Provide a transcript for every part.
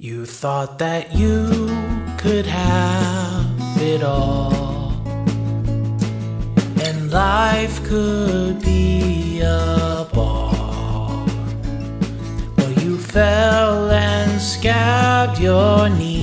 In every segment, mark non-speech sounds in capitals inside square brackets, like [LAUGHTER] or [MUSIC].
You thought that you could have it all, and life could be a ball. But you fell and scabbed your knee.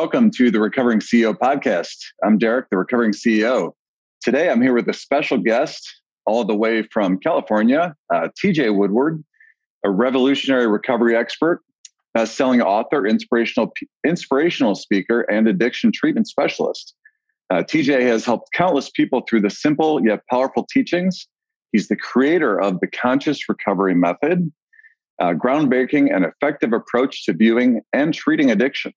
Welcome to the Recovering CEO podcast. I'm Derek, the Recovering CEO. Today I'm here with a special guest, all the way from California, uh, TJ Woodward, a revolutionary recovery expert, best-selling author, inspirational inspirational speaker, and addiction treatment specialist. Uh, TJ has helped countless people through the simple yet powerful teachings. He's the creator of the Conscious Recovery Method, uh, groundbreaking and effective approach to viewing and treating addiction.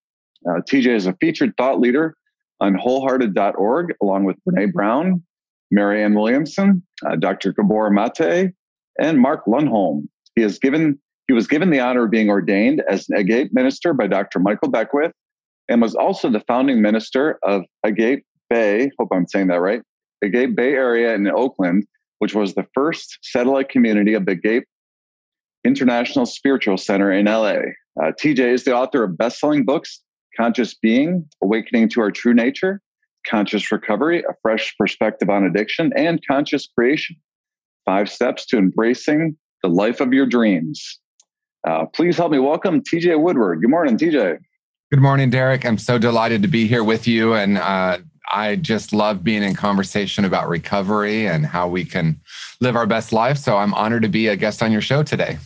Uh, TJ is a featured thought leader on wholehearted.org, along with Brene Brown, Marianne Williamson, uh, Dr. Gabor Mate, and Mark Lundholm. He has given he was given the honor of being ordained as an Agape minister by Dr. Michael Beckwith, and was also the founding minister of Agape Bay. Hope I'm saying that right. Agape Bay Area in Oakland, which was the first satellite community of the Agape International Spiritual Center in LA. Uh, TJ is the author of best-selling books Conscious Being, Awakening to Our True Nature, Conscious Recovery, A Fresh Perspective on Addiction, and Conscious Creation Five Steps to Embracing the Life of Your Dreams. Uh, please help me welcome TJ Woodward. Good morning, TJ. Good morning, Derek. I'm so delighted to be here with you. And uh, I just love being in conversation about recovery and how we can live our best life. So I'm honored to be a guest on your show today.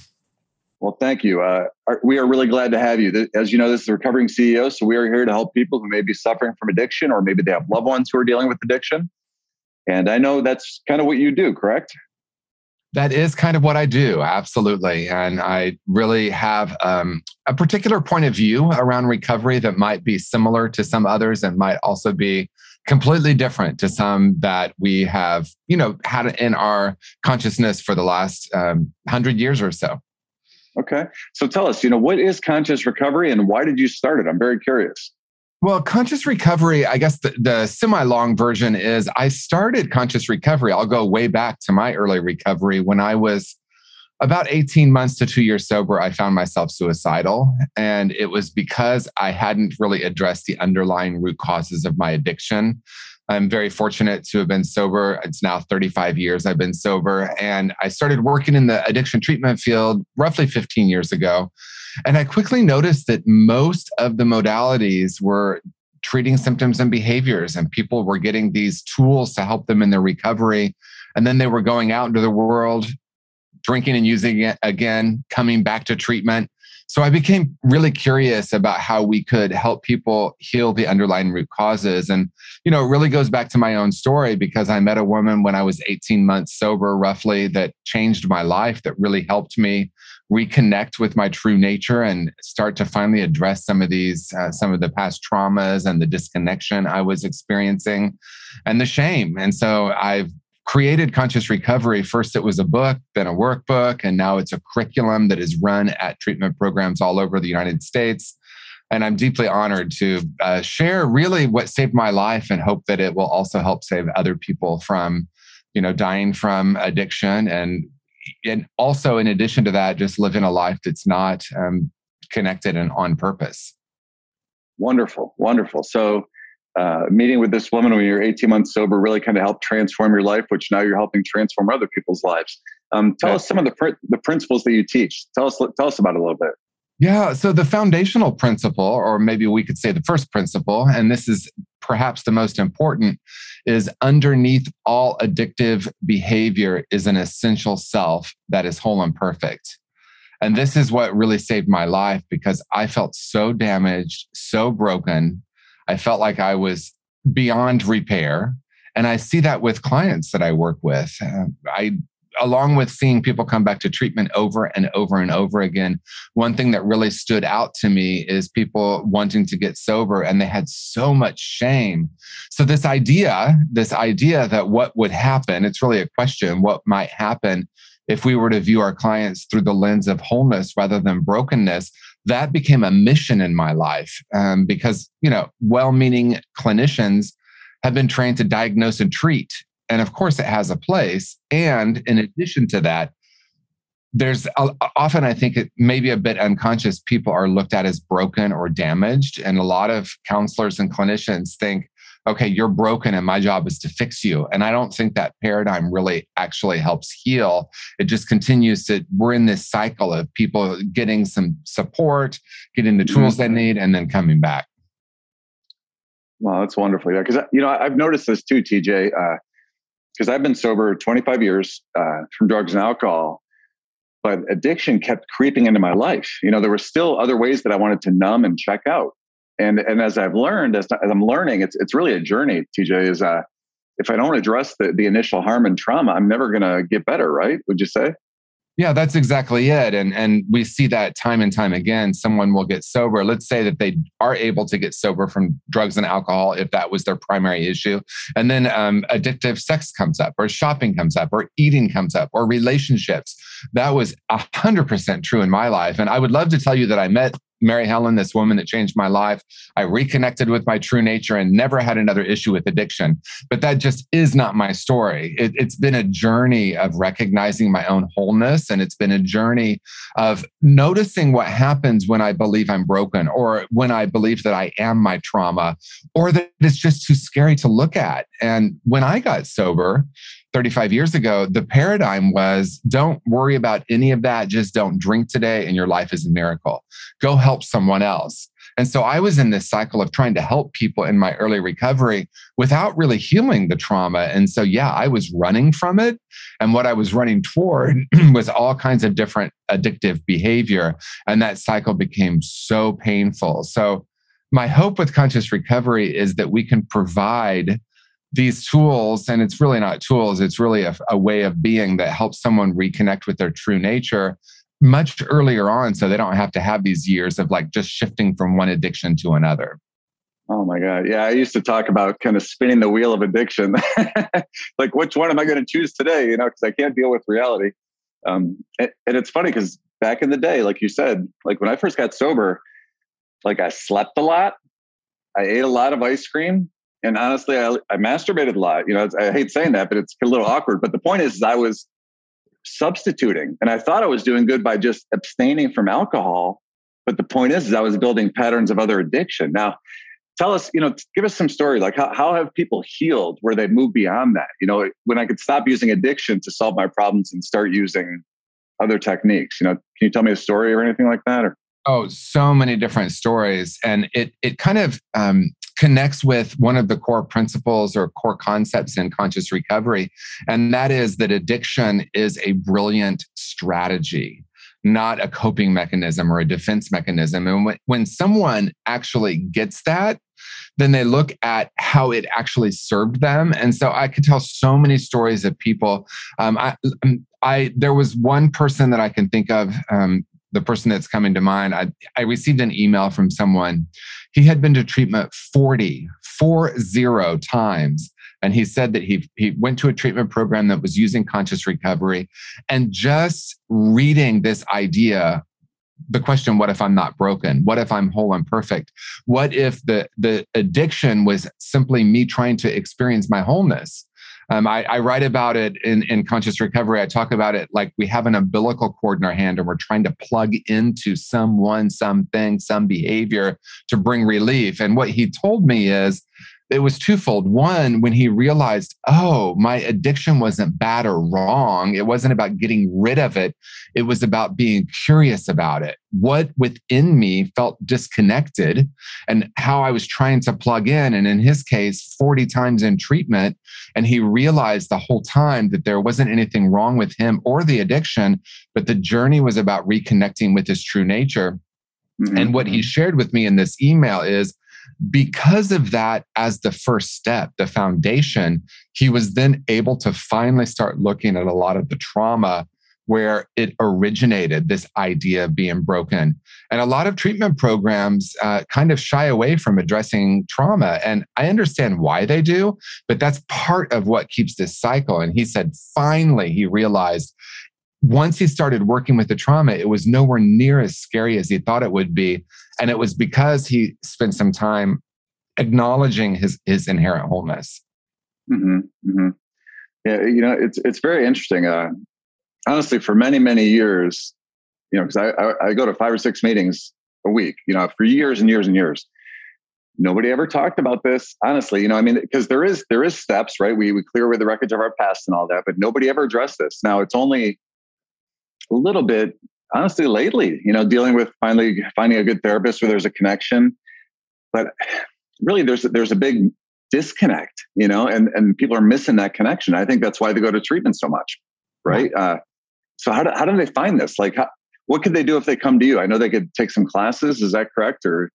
Well, thank you. Uh, we are really glad to have you. As you know, this is Recovering CEO. So we are here to help people who may be suffering from addiction or maybe they have loved ones who are dealing with addiction. And I know that's kind of what you do, correct? That is kind of what I do, absolutely. And I really have um, a particular point of view around recovery that might be similar to some others and might also be completely different to some that we have, you know, had in our consciousness for the last um, hundred years or so. Okay. So tell us, you know, what is conscious recovery and why did you start it? I'm very curious. Well, conscious recovery, I guess the, the semi long version is I started conscious recovery. I'll go way back to my early recovery when I was about 18 months to two years sober. I found myself suicidal. And it was because I hadn't really addressed the underlying root causes of my addiction. I'm very fortunate to have been sober. It's now 35 years I've been sober. And I started working in the addiction treatment field roughly 15 years ago. And I quickly noticed that most of the modalities were treating symptoms and behaviors, and people were getting these tools to help them in their recovery. And then they were going out into the world, drinking and using it again, coming back to treatment. So I became really curious about how we could help people heal the underlying root causes. And, you know, it really goes back to my own story because I met a woman when I was 18 months sober, roughly, that changed my life, that really helped me reconnect with my true nature and start to finally address some of these, uh, some of the past traumas and the disconnection I was experiencing and the shame. And so I've created conscious recovery. First it was a book then a workbook and now it's a curriculum that is run at treatment programs all over the united states. And i'm deeply honored to uh, share really what saved my life and hope that it will also help save other people from you know dying from addiction. And and also in addition to that just living a life that's not um, connected and on purpose. Wonderful wonderful. So uh, meeting with this woman when you're 18 months sober really kind of helped transform your life, which now you're helping transform other people's lives. Um, tell us some of the pr- the principles that you teach. Tell us tell us about it a little bit. Yeah, so the foundational principle, or maybe we could say the first principle, and this is perhaps the most important, is underneath all addictive behavior is an essential self that is whole and perfect. And this is what really saved my life because I felt so damaged, so broken, I felt like I was beyond repair. And I see that with clients that I work with. Uh, I, along with seeing people come back to treatment over and over and over again, one thing that really stood out to me is people wanting to get sober and they had so much shame. So, this idea, this idea that what would happen, it's really a question what might happen if we were to view our clients through the lens of wholeness rather than brokenness that became a mission in my life um, because, you know, well meaning clinicians have been trained to diagnose and treat. And of course, it has a place. And in addition to that, there's often, I think it may be a bit unconscious, people are looked at as broken or damaged. And a lot of counselors and clinicians think, okay, you're broken and my job is to fix you. And I don't think that paradigm really actually helps heal. It just continues to, we're in this cycle of people getting some support, getting the tools mm-hmm. they need, and then coming back. Well, that's wonderful. Yeah, because you know I've noticed this too, TJ. Because uh, I've been sober 25 years uh, from drugs and alcohol, but addiction kept creeping into my life. You know, there were still other ways that I wanted to numb and check out and and as I've learned, as, as I'm learning, it's it's really a journey. TJ is uh, if I don't address the the initial harm and trauma, I'm never going to get better. Right? Would you say? Yeah, that's exactly it. And and we see that time and time again. Someone will get sober. Let's say that they are able to get sober from drugs and alcohol if that was their primary issue. And then um, addictive sex comes up, or shopping comes up, or eating comes up, or relationships. That was a hundred percent true in my life. And I would love to tell you that I met Mary Helen, this woman that changed my life. I reconnected with my true nature and never had another issue with addiction. But that just is not my story. It, it's been a journey of recognizing my own wholeness. And it's been a journey of noticing what happens when I believe I'm broken or when I believe that I am my trauma or that it's just too scary to look at. And when I got sober, 35 years ago, the paradigm was don't worry about any of that. Just don't drink today, and your life is a miracle. Go help someone else. And so I was in this cycle of trying to help people in my early recovery without really healing the trauma. And so, yeah, I was running from it. And what I was running toward [CLEARS THROAT] was all kinds of different addictive behavior. And that cycle became so painful. So, my hope with conscious recovery is that we can provide these tools, and it's really not tools, it's really a, a way of being that helps someone reconnect with their true nature much earlier on so they don't have to have these years of like just shifting from one addiction to another. Oh my God. Yeah. I used to talk about kind of spinning the wheel of addiction. [LAUGHS] like, which one am I going to choose today? You know, because I can't deal with reality. Um, and, and it's funny because back in the day, like you said, like when I first got sober, like I slept a lot, I ate a lot of ice cream, and honestly, I, I masturbated a lot. You know, I hate saying that, but it's a little awkward. But the point is, is I was substituting, and I thought I was doing good by just abstaining from alcohol. But the point is, is I was building patterns of other addiction. Now, tell us, you know, give us some story. Like, how, how have people healed where they move beyond that? You know, when I could stop using addiction to solve my problems and start using other techniques. You know, can you tell me a story or anything like that? Or Oh, so many different stories, and it it kind of um, connects with one of the core principles or core concepts in conscious recovery, and that is that addiction is a brilliant strategy, not a coping mechanism or a defense mechanism. And when, when someone actually gets that, then they look at how it actually served them. And so I could tell so many stories of people. Um, I, um, I, there was one person that I can think of um, the person that's coming to mind, I, I received an email from someone. He had been to treatment 40, four zero times. And he said that he, he went to a treatment program that was using conscious recovery. And just reading this idea the question what if i'm not broken what if i'm whole and perfect what if the the addiction was simply me trying to experience my wholeness um, I, I, write about it in, in conscious recovery. I talk about it like we have an umbilical cord in our hand and we're trying to plug into someone, something, some behavior to bring relief. And what he told me is it was twofold. One, when he realized, oh, my addiction wasn't bad or wrong. It wasn't about getting rid of it. It was about being curious about it. What within me felt disconnected and how I was trying to plug in. And in his case, 40 times in treatment. And he realized the whole time that there wasn't anything wrong with him or the addiction, but the journey was about reconnecting with his true nature. Mm-hmm. And what he shared with me in this email is, because of that as the first step, the foundation, he was then able to finally start looking at a lot of the trauma where it originated this idea of being broken. And a lot of treatment programs uh, kind of shy away from addressing trauma. And I understand why they do, but that's part of what keeps this cycle. And he said, finally, he realized once he started working with the trauma, it was nowhere near as scary as he thought it would be. And it was because he spent some time acknowledging his his inherent wholeness. Mm-hmm, mm-hmm. Yeah, you know, it's it's very interesting. Uh, honestly, for many many years, you know, because I, I I go to five or six meetings a week. You know, for years and years and years, nobody ever talked about this. Honestly, you know, I mean, because there is there is steps, right? We we clear away the wreckage of our past and all that, but nobody ever addressed this. Now it's only a little bit honestly lately, you know, dealing with finally finding a good therapist where there's a connection. But really there's there's a big disconnect, you know, and and people are missing that connection. I think that's why they go to treatment so much, right? Uh, so how do, how do they find this? Like, how, what could they do if they come to you? I know they could take some classes. Is that correct, or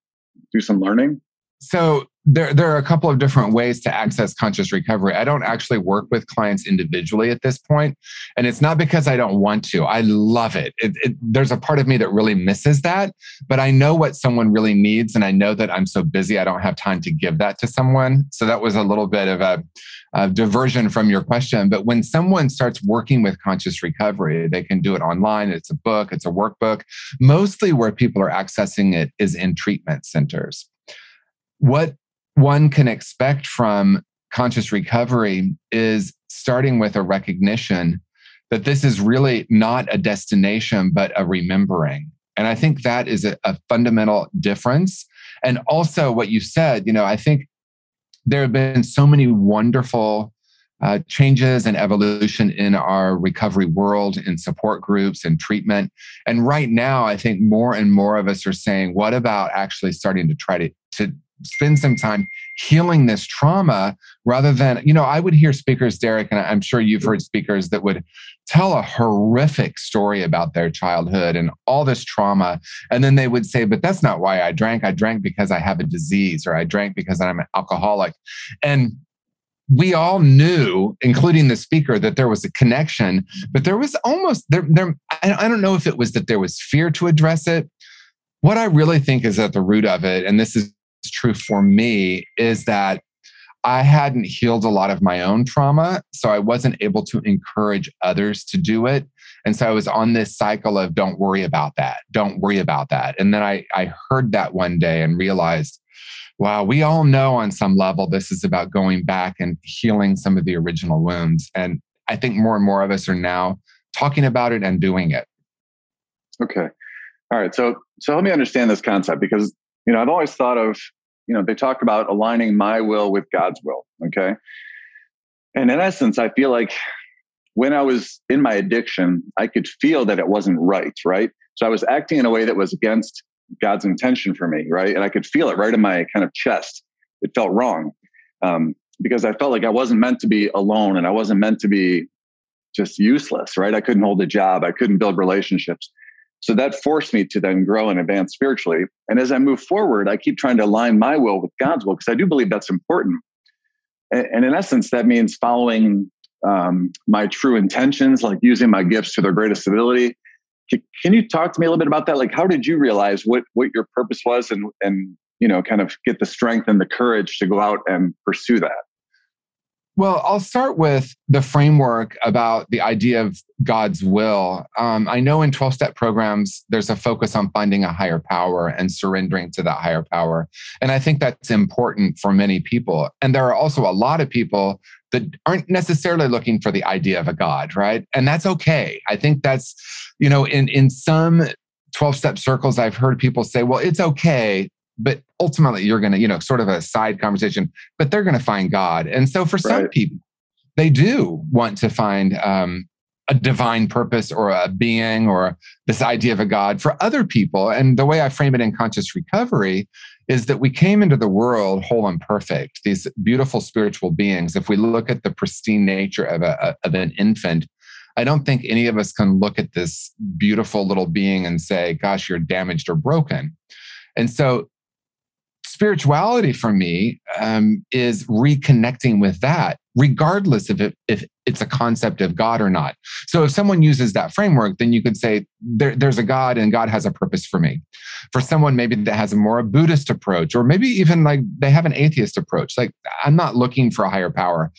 do some learning? So there, there are a couple of different ways to access conscious recovery. I don't actually work with clients individually at this point, and it's not because I don't want to. I love it. It, it. There's a part of me that really misses that, but I know what someone really needs, and I know that I'm so busy I don't have time to give that to someone. So that was a little bit of a, a diversion from your question. But when someone starts working with conscious recovery, they can do it online. It's a book. It's a workbook. Mostly where people are accessing it is in treatment centers what one can expect from conscious recovery is starting with a recognition that this is really not a destination, but a remembering. And I think that is a, a, fundamental difference. And also, what you said, you know, I think there have been so many wonderful uh, changes and evolution in our recovery world, in support groups and treatment. And right now, I think more and more of us are saying, what about actually starting to try to, to spend some time healing this trauma rather than, you know, I would hear speakers, Derek, and I'm sure you've heard speakers that would tell a horrific story about their childhood and all this trauma. And then they would say, but that's not why I drank. I drank because I have a disease or I drank because I'm an alcoholic. And we all knew, including the speaker, that there was a connection, but there was almost there. There, I don't know if it was that there was fear to address it. What I really think is at the root of it, and this is true for me is that I hadn't healed a lot of my own trauma. So I wasn't able to encourage others to do it. And so I was on this cycle of don't worry about that. Don't worry about that. And then I, I heard that one day and realized, wow, we all know on some level this is about going back and healing some of the original wounds. And I think more and more of us are now talking about it and doing it. Okay. All right. So so let me understand this concept because you know, I've always thought of, you know, they talk about aligning my will with God's will. Okay. And in essence, I feel like when I was in my addiction, I could feel that it wasn't right. Right. So I was acting in a way that was against God's intention for me. Right. And I could feel it right in my kind of chest. It felt wrong um, because I felt like I wasn't meant to be alone and I wasn't meant to be just useless. Right. I couldn't hold a job. I couldn't build relationships. So that forced me to then grow and advance spiritually. And as I move forward, I keep trying to align my will with God's will because I do believe that's important. And, in essence, that means following um, my true intentions, like using my gifts to their greatest ability. Can you talk to me a little bit about that? Like, how did you realize what what your purpose was, and and you know, kind of get the strength and the courage to go out and pursue that? Well, I'll start with the framework about the idea of God's will. Um, I know in 12 step programs, there's a focus on finding a higher power and surrendering to that higher power. And I think that's important for many people. And there are also a lot of people that aren't necessarily looking for the idea of a God, right? And that's okay. I think that's, you know, in, in some 12 step circles, I've heard people say, well, it's okay but ultimately you're going to you know sort of a side conversation but they're going to find god. And so for some people they do want to find um, a divine purpose or a being or this idea of a god. For other people and the way i frame it in conscious recovery is that we came into the world whole and perfect these beautiful spiritual beings. If we look at the pristine nature of, a, of an infant I don't think any of us can look at this beautiful little being and say, gosh, you're damaged or broken. And so spirituality for me um, is reconnecting with that regardless of it, if it's a concept of god or not. So if someone uses that framework then you could say there, there's a god and god has a purpose for me. For someone maybe that has a more buddhist approach or maybe even like they have an atheist approach like i'm not looking for a higher power.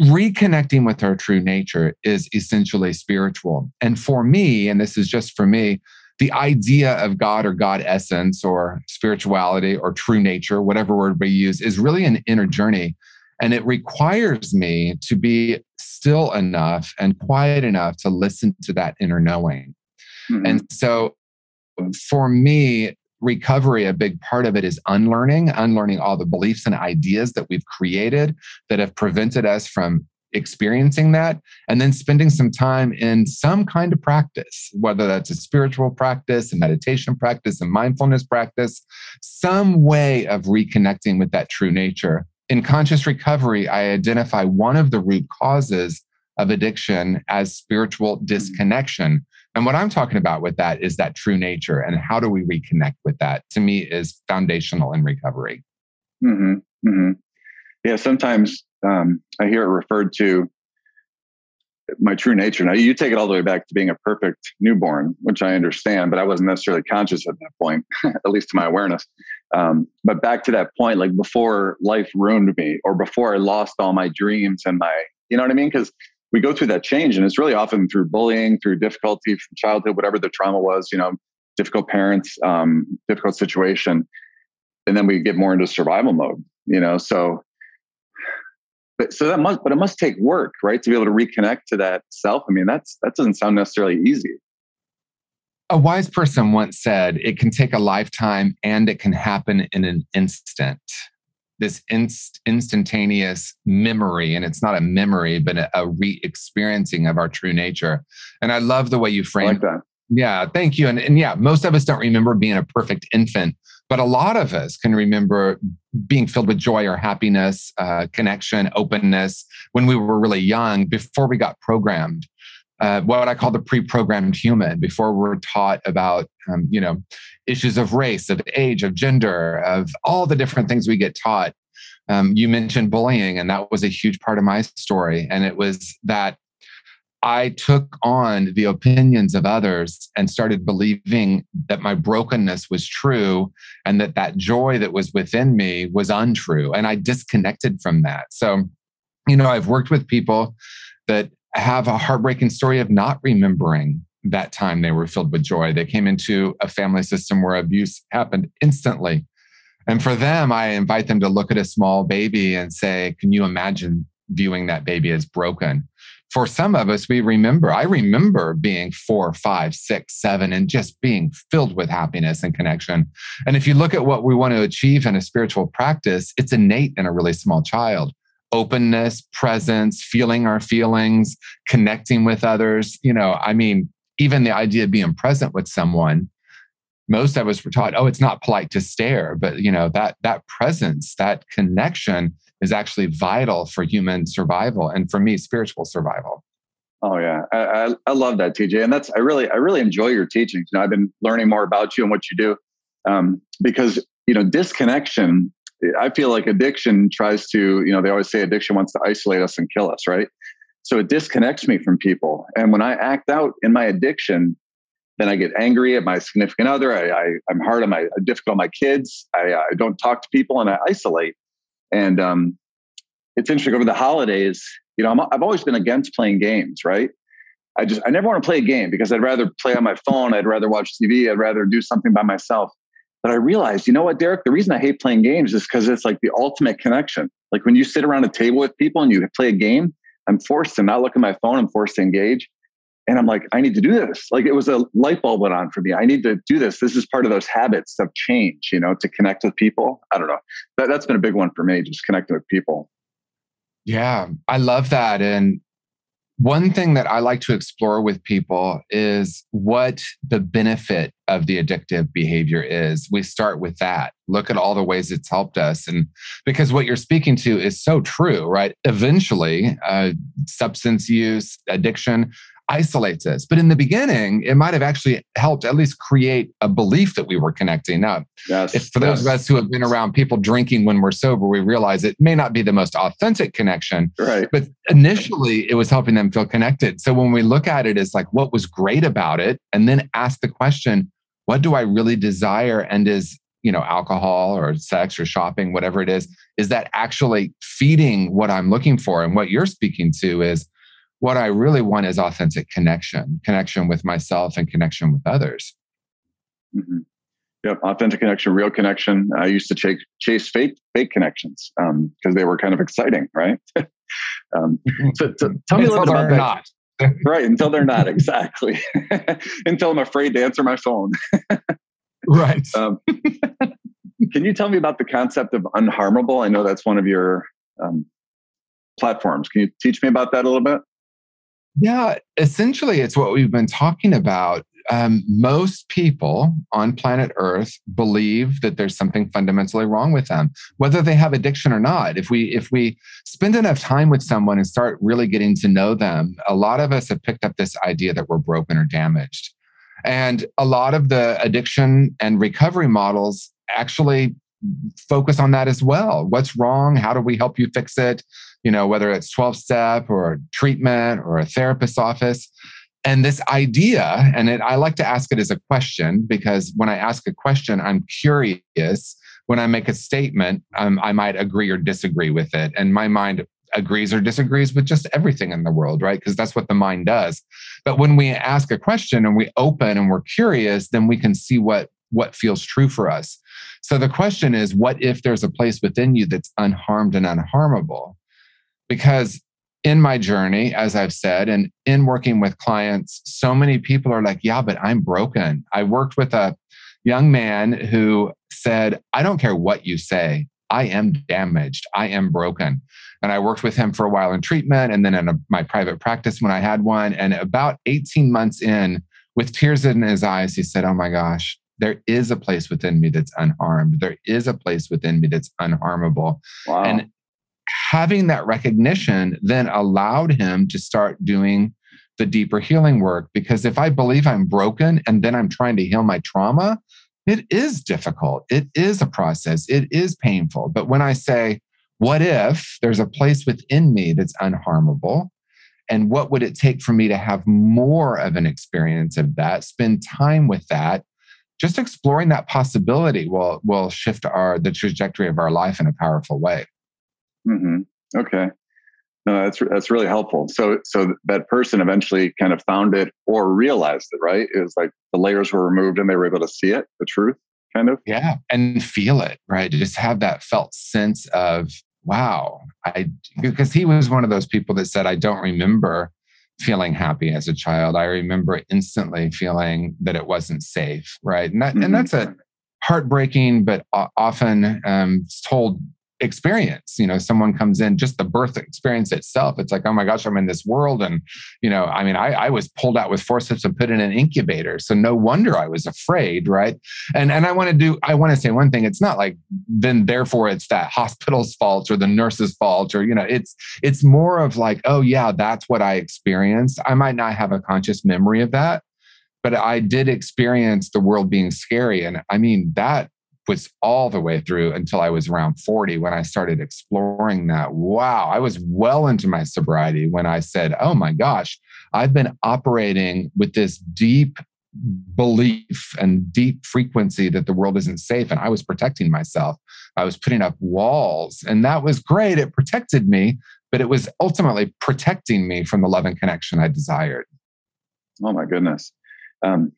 Reconnecting with our true nature is essentially spiritual. And for me, and this is just for me, the idea of God or God essence or spirituality or true nature, whatever word we use, is really an inner journey. And it requires me to be still enough and quiet enough to listen to that inner knowing. Mm-hmm. And so for me, recovery, a big part of it is unlearning, unlearning all the beliefs and ideas that we've created that have prevented us from experiencing that, and then spending some time in some kind of practice, whether that's a spiritual practice, a meditation practice, a mindfulness practice, some way of reconnecting with that true nature. In conscious recovery, I identify one of the root causes of addiction as spiritual mm-hmm. disconnection. And what I'm talking about with that is that true nature and how do we reconnect with that to me is foundational in recovery. Mm-hmm, mm-hmm. Yeah, sometimes um, I hear it referred to my true nature. Now, you take it all the way back to being a perfect newborn, which I understand, but I wasn't necessarily conscious at that point, [LAUGHS] at least to my awareness. Um, but back to that point, like before life ruined me or before I lost all my dreams and my, you know what I mean? Because we go through that change and it's really often through bullying through difficulty from childhood whatever the trauma was you know difficult parents um, difficult situation and then we get more into survival mode you know so but so that must but it must take work right to be able to reconnect to that self. I mean that's that doesn't sound necessarily easy. A wise person once said it can take a lifetime and it can happen in an instant. This inst- instantaneous memory and it's not a memory but a, a re-experiencing of our true nature. And i love the way you frame like that. Yeah thank you. And, and yeah most of us don't remember being a perfect infant but a lot of us can remember being filled with joy or happiness uh, connection openness when we were really young before we got programmed uh, what I call the pre-programmed human before we're taught about, um, you know, issues of race, of age, of gender, of all the different things we get taught. Um, you mentioned bullying, and that was a huge part of my story. And it was that I took on the opinions of others and started believing that my brokenness was true and that that joy that was within me was untrue. And I disconnected from that. So, you know, I've worked with people that have a heartbreaking story of not remembering that time they were filled with joy. They came into a family system where abuse happened instantly. And for them, I invite them to look at a small baby and say, Can you imagine viewing that baby as broken? For some of us, we remember, I remember being four, five, six, seven, and just being filled with happiness and connection. And if you look at what we want to achieve in a spiritual practice, it's innate in a really small child openness, presence, feeling our feelings, connecting with others. You know, I mean, even the idea of being present with someone, most of us were taught, oh, it's not polite to stare, but you know, that that presence, that connection is actually vital for human survival and for me, spiritual survival. Oh yeah, I, I, I love that, TJ, and that's I really I really enjoy your teachings. You know, I've been learning more about you and what you do um, because you know disconnection I feel like addiction tries to, you know, they always say addiction wants to isolate us and kill us, right? So it disconnects me from people. And when I act out in my addiction, then I get angry at my significant other. I, I, am hard on my, difficult on my kids. I, I don't talk to people and I isolate. And um, it's interesting over the holidays, you know, I'm, I've always been against playing games, right? I just, I never want to play a game because I'd rather play on my phone. I'd rather watch TV. I'd rather do something by myself. But I realized, you know what, Derek? The reason I hate playing games is because it's like the ultimate connection. Like when you sit around a table with people and you play a game, I'm forced to not look at my phone. I'm forced to engage. And I'm like, I need to do this. Like it was a light bulb went on for me. I need to do this. This is part of those habits of change, you know, to connect with people. I don't know. That, that's been a big one for me, just connecting with people. Yeah, I love that. And one thing that I like to explore with people is what the benefit of the addictive behavior is. We start with that. Look at all the ways it's helped us. And because what you're speaking to is so true, right? Eventually, uh, substance use, addiction isolates us. But in the beginning, it might have actually helped at least create a belief that we were connecting. Now, yes, if for those of us who have been around people drinking when we're sober, we realize it may not be the most authentic connection. Right. But initially, it was helping them feel connected. So when we look at it as like what was great about it, and then ask the question, what do I really desire? And is you know, alcohol or sex or shopping, whatever it is, is that actually feeding what I'm looking for? And what you're speaking to is what I really want is authentic connection, connection with myself and connection with others. Mm-hmm. Yep, authentic connection, real connection. I used to chase, chase fake fake connections because um, they were kind of exciting, right? [LAUGHS] um, so, so, tell me a little bit about that. Not. [LAUGHS] right until they're not exactly [LAUGHS] until i'm afraid to answer my phone right um, can you tell me about the concept of unharmable i know that's one of your um, platforms can you teach me about that a little bit yeah essentially it's what we've been talking about um, most people on planet Earth believe that there's something fundamentally wrong with them, whether they have addiction or not. If we if we spend enough time with someone and start really getting to know them, a lot of us have picked up this idea that we're broken or damaged, and a lot of the addiction and recovery models actually focus on that as well. What's wrong? How do we help you fix it? You know, whether it's 12 step or treatment or a therapist's office and this idea, and it, I like to ask it as a question because when I ask a question, I'm curious. When I make a statement, um, I might agree or disagree with it. And my mind agrees or disagrees with just everything in the world, right? Because that's what the mind does. But when we ask a question and we open and we're curious, then we can see what what feels true for us. So the question is, what if there's a place within you that's unharmed and unharmable? Because in my journey, as I've said, and in working with clients, so many people are like, yeah, but I'm broken. I worked with a young man who said, I don't care what you say. I am damaged. I am broken. And I worked with him for a while in treatment and then in a, my private practice when I had one. And about 18 months in, with tears in his eyes, he said, Oh my gosh, there is a place within me that's unharmed. There is a place within me that's unharmable. Wow. And having that recognition then allowed him to start doing the deeper healing work. Because if I believe I'm broken and then I'm trying to heal my trauma, it is difficult. It is a process. It is painful. But when I say, what if there's a place within me that's unharmable? And what would it take for me to have more of an experience of that? Spend time with that. Just exploring that possibility will, will shift our the trajectory of our life in a powerful way. Mm-hmm. Okay. No, that's that's really helpful. So so that person eventually kind of found it or realized it, right? It was like the layers were removed and they were able to see it, the truth, kind of. Yeah, and feel it, right? Just have that felt sense of wow, I because he was one of those people that said I don't remember feeling happy as a child. I remember instantly feeling that it wasn't safe, right? And that mm-hmm. and that's a heartbreaking but often um, told experience you know someone comes in just the birth experience itself. It's like oh my gosh i'm in this world. And you know i mean i, I was pulled out with forceps and put in an incubator. So no wonder i was afraid right? And and i want to do i want to say one thing. It's not like then therefore it's that hospital's fault or the nurse's fault or you know it's it's more of like oh yeah that's what i experienced. I might not have a conscious memory of that but i did experience the world being scary. And i mean that was all the way through until I was around 40 when I started exploring that. Wow, I was well into my sobriety when I said, oh my gosh, I've been operating with this deep belief and deep frequency that the world isn't safe. And I was protecting myself. I was putting up walls, and that was great. It protected me, but it was ultimately protecting me from the love and connection I desired. Oh my goodness. Um,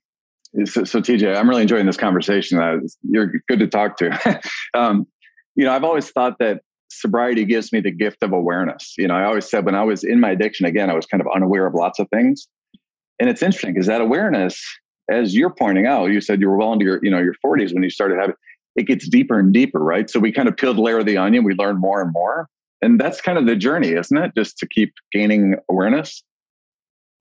so, so TJ, I'm really enjoying this conversation. Uh, you're good to talk to. [LAUGHS] um, you know, I've always thought that sobriety gives me the gift of awareness. You know, I always said when I was in my addiction, again, I was kind of unaware of lots of things. And it's interesting because that awareness, as you're pointing out, you said you were well into your, you know, your 40s when you started having it gets deeper and deeper, right? So we kind of peeled the layer of the onion, we learn more and more. And that's kind of the journey, isn't it? Just to keep gaining awareness.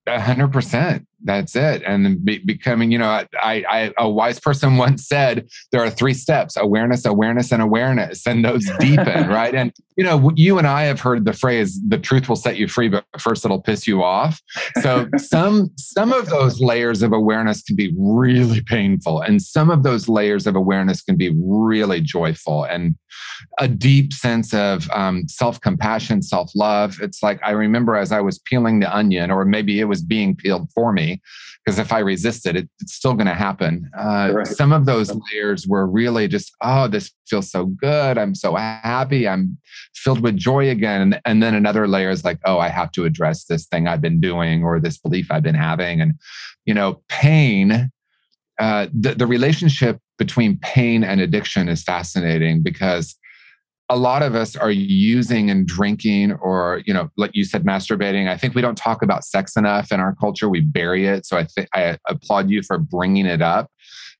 Hundred percent. That's it. And be, becoming, you know, I, I, a wise person [LAUGHS] once said there are three steps: awareness, awareness, and awareness, and those deepen, [LAUGHS] right? And you know, you and I have heard the phrase "the truth will set you free," but first it'll piss you off. So [LAUGHS] some some of those layers of awareness can be really painful, and some of those layers of awareness can be really joyful and a deep sense of um, self compassion, self love. It's like I remember as I was peeling the onion, or maybe it was being peeled for me me because if I resist it, it it's still going to happen. Uh, Right. Some of those layers were really just, oh, this feels so good. I'm so happy. I'm filled with joy again. And, and then another layer is like, oh, I have to address this thing I've been doing or this belief I've been having. And, you know, pain, uh, the, the relationship between pain and addiction is fascinating because a lot of us are using and drinking or you know like you said masturbating. I think we don't talk about sex enough in our culture. We bury it. So i think i applaud you for bringing it up.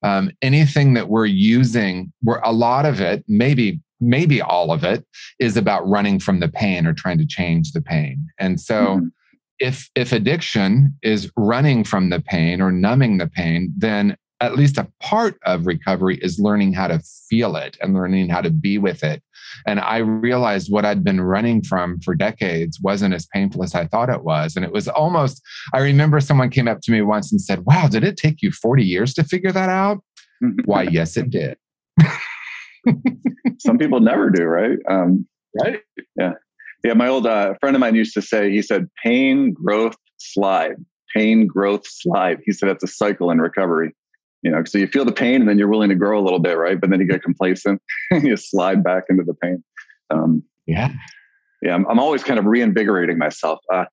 Um, anything that we're using where a lot of it maybe maybe all of it is about running from the pain or trying to change the pain. And so Mhm. if if addiction is running from the pain or numbing the pain then at least a part of recovery is learning how to feel it and learning how to be with it and I realized what I'd been running from for decades wasn't as painful as I thought it was. And it was almost, I remember someone came up to me once and said, Wow, did it take you 40 years to figure that out? [LAUGHS] Why, yes, it did. [LAUGHS] Some people never do, right? Um, Right. Yeah, Yeah. my old uh, friend of mine used to say, he said, pain, growth, slide. Pain, growth, slide. He said that's a cycle in recovery. You know, so you feel the pain and then you're willing to grow a little bit, right? But then you get complacent [LAUGHS] and you slide back into the pain. Um, Yeah. yeah, I'm, I'm always kind of reinvigorating myself. Uh,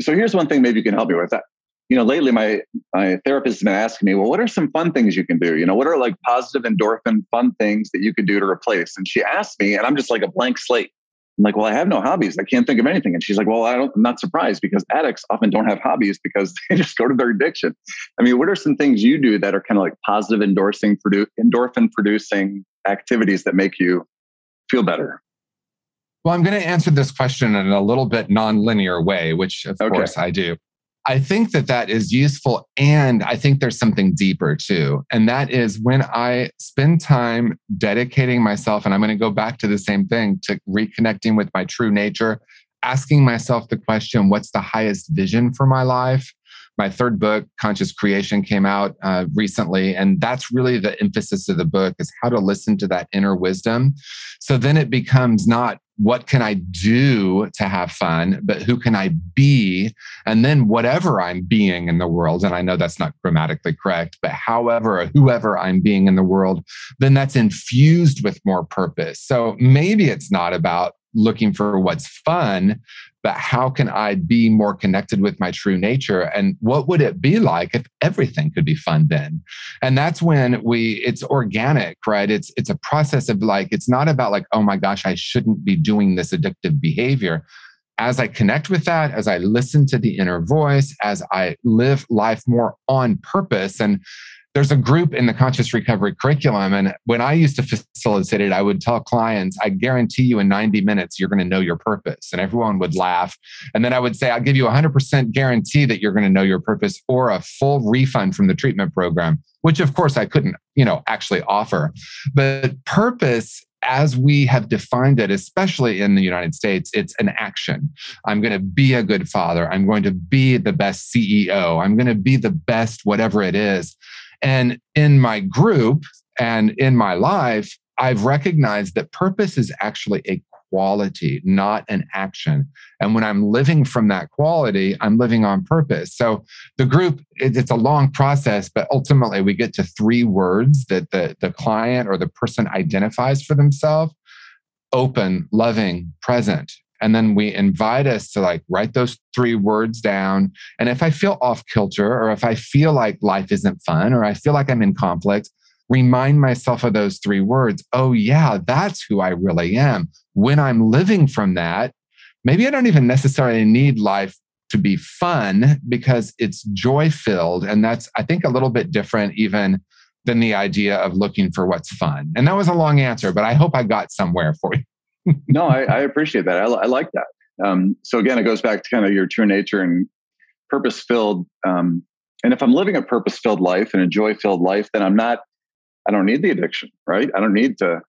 so, here's one thing maybe you can help me with that. You know, lately my my therapist has been asking me, well, what are some fun things you can do? You know, what are like positive endorphin fun things that you could do to replace? And she asked me, and I'm just like a blank slate. I'm like, well, I have no hobbies. I can't think of anything. And she's like, well, I don't, I'm not surprised because addicts often don't have hobbies because [LAUGHS] they just go to their addiction. I mean, what are some things you do that are kind of like positive endorsing, produ- endorphin producing activities that make you feel better? Well, I'm going to answer this question in a little bit non-linear way, which of Okay. course I do. I think that that is useful. And I think there's something deeper too. And that is when I spend time dedicating myself, and I'm going to go back to the same thing to reconnecting with my true nature, asking myself the question, what's the highest vision for my life? My third book, Conscious Creation, came out uh, recently. And that's really the emphasis of the book is how to listen to that inner wisdom. So then it becomes not what can I do to have fun, but who can I be? And then whatever I'm being in the world, and I know that's not grammatically correct, but however whoever I'm being in the world, then that's infused with more purpose. So maybe it's not about looking for what's fun, but how can I be more connected with my true nature? And what would it be like if everything could be fun then? And that's when we, it's organic, right? It's it's a process of like, it's not about like, oh my gosh, I shouldn't be doing this addictive behavior. As I connect with that, as I listen to the inner voice, as I live life more on purpose, and there's a group in the conscious recovery curriculum. And when I used to facilitate it, I would tell clients, I guarantee you in 90 minutes, you're going to know your purpose. And everyone would laugh. And then I would say, I'll give you a 100% guarantee that you're going to know your purpose or a full refund from the treatment program, which of course I couldn't, you know, actually offer. But purpose as we have defined it, especially in the United States, it's an action. I'm going to be a good father. I'm going to be the best CEO. I'm going to be the best, whatever it is. And in my group and in my life, I've recognized that purpose is actually a quality, not an action. And when I'm living from that quality, I'm living on purpose. So the group, it's a long process, but ultimately we get to three words that the, the client or the person identifies for themselves open, loving, present. And then we invite us to like write those three words down. And if I feel off kilter, or if I feel like life isn't fun, or I feel like I'm in conflict, remind myself of those three words. Oh, yeah, that's who I really am. When I'm living from that, maybe I don't even necessarily need life to be fun because it's joy filled. And that's, I think, a little bit different even than the idea of looking for what's fun. And that was a long answer, but I hope I got somewhere for you no, I, I, appreciate that. I, I like that. Um, so again, it goes back to kind of your true nature and purpose filled. Um, and if I'm living a purpose filled life and a joy filled life, then I'm not. I don't need the addiction, right? I don't need to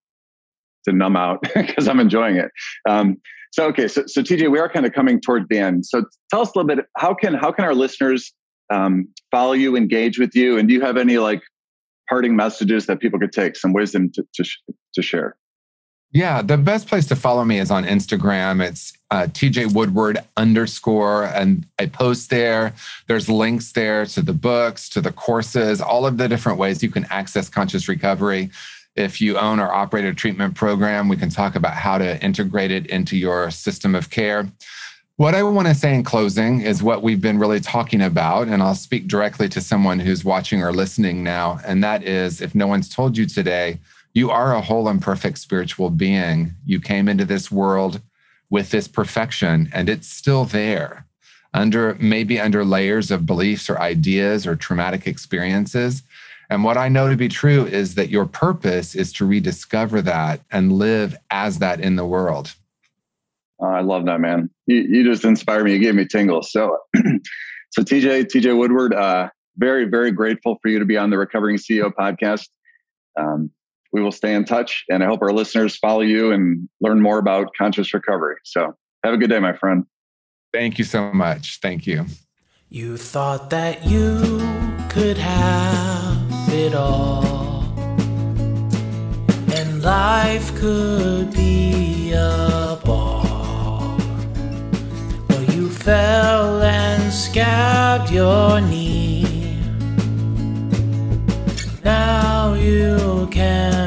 to numb out [LAUGHS] because I'm enjoying it. Um, so okay, so, so TJ, we are kind of coming toward the end. So tell us a little bit. How can how can our listeners um, follow you, engage with you, and do you have any like parting messages that people could take, some wisdom to to, to share? Yeah, the best place to follow me is on Instagram. It's uh, TJ Woodward underscore, and I post there. There's links there to the books, to the courses, all of the different ways you can access conscious recovery. If you own or operate a treatment program, we can talk about how to integrate it into your system of care. What I want to say in closing is what we've been really talking about, and I'll speak directly to someone who's watching or listening now. And that is if no one's told you today, you are a whole and perfect spiritual being. You came into this world with this perfection, and it's still there under maybe under layers of beliefs or ideas or traumatic experiences. And what I know to be true is that your purpose is to rediscover that and live as that in the world. Oh, I love that, man. You, you just inspired me. You gave me tingles. So, [CLEARS THROAT] so TJ, TJ Woodward, uh, very, very grateful for you to be on the Recovering CEO podcast. Um, we will stay in touch, and I hope our listeners follow you and learn more about conscious recovery. So, have a good day, my friend. Thank you so much. Thank you. You thought that you could have it all, and life could be a ball. But you fell and scabbed your knee. Now you can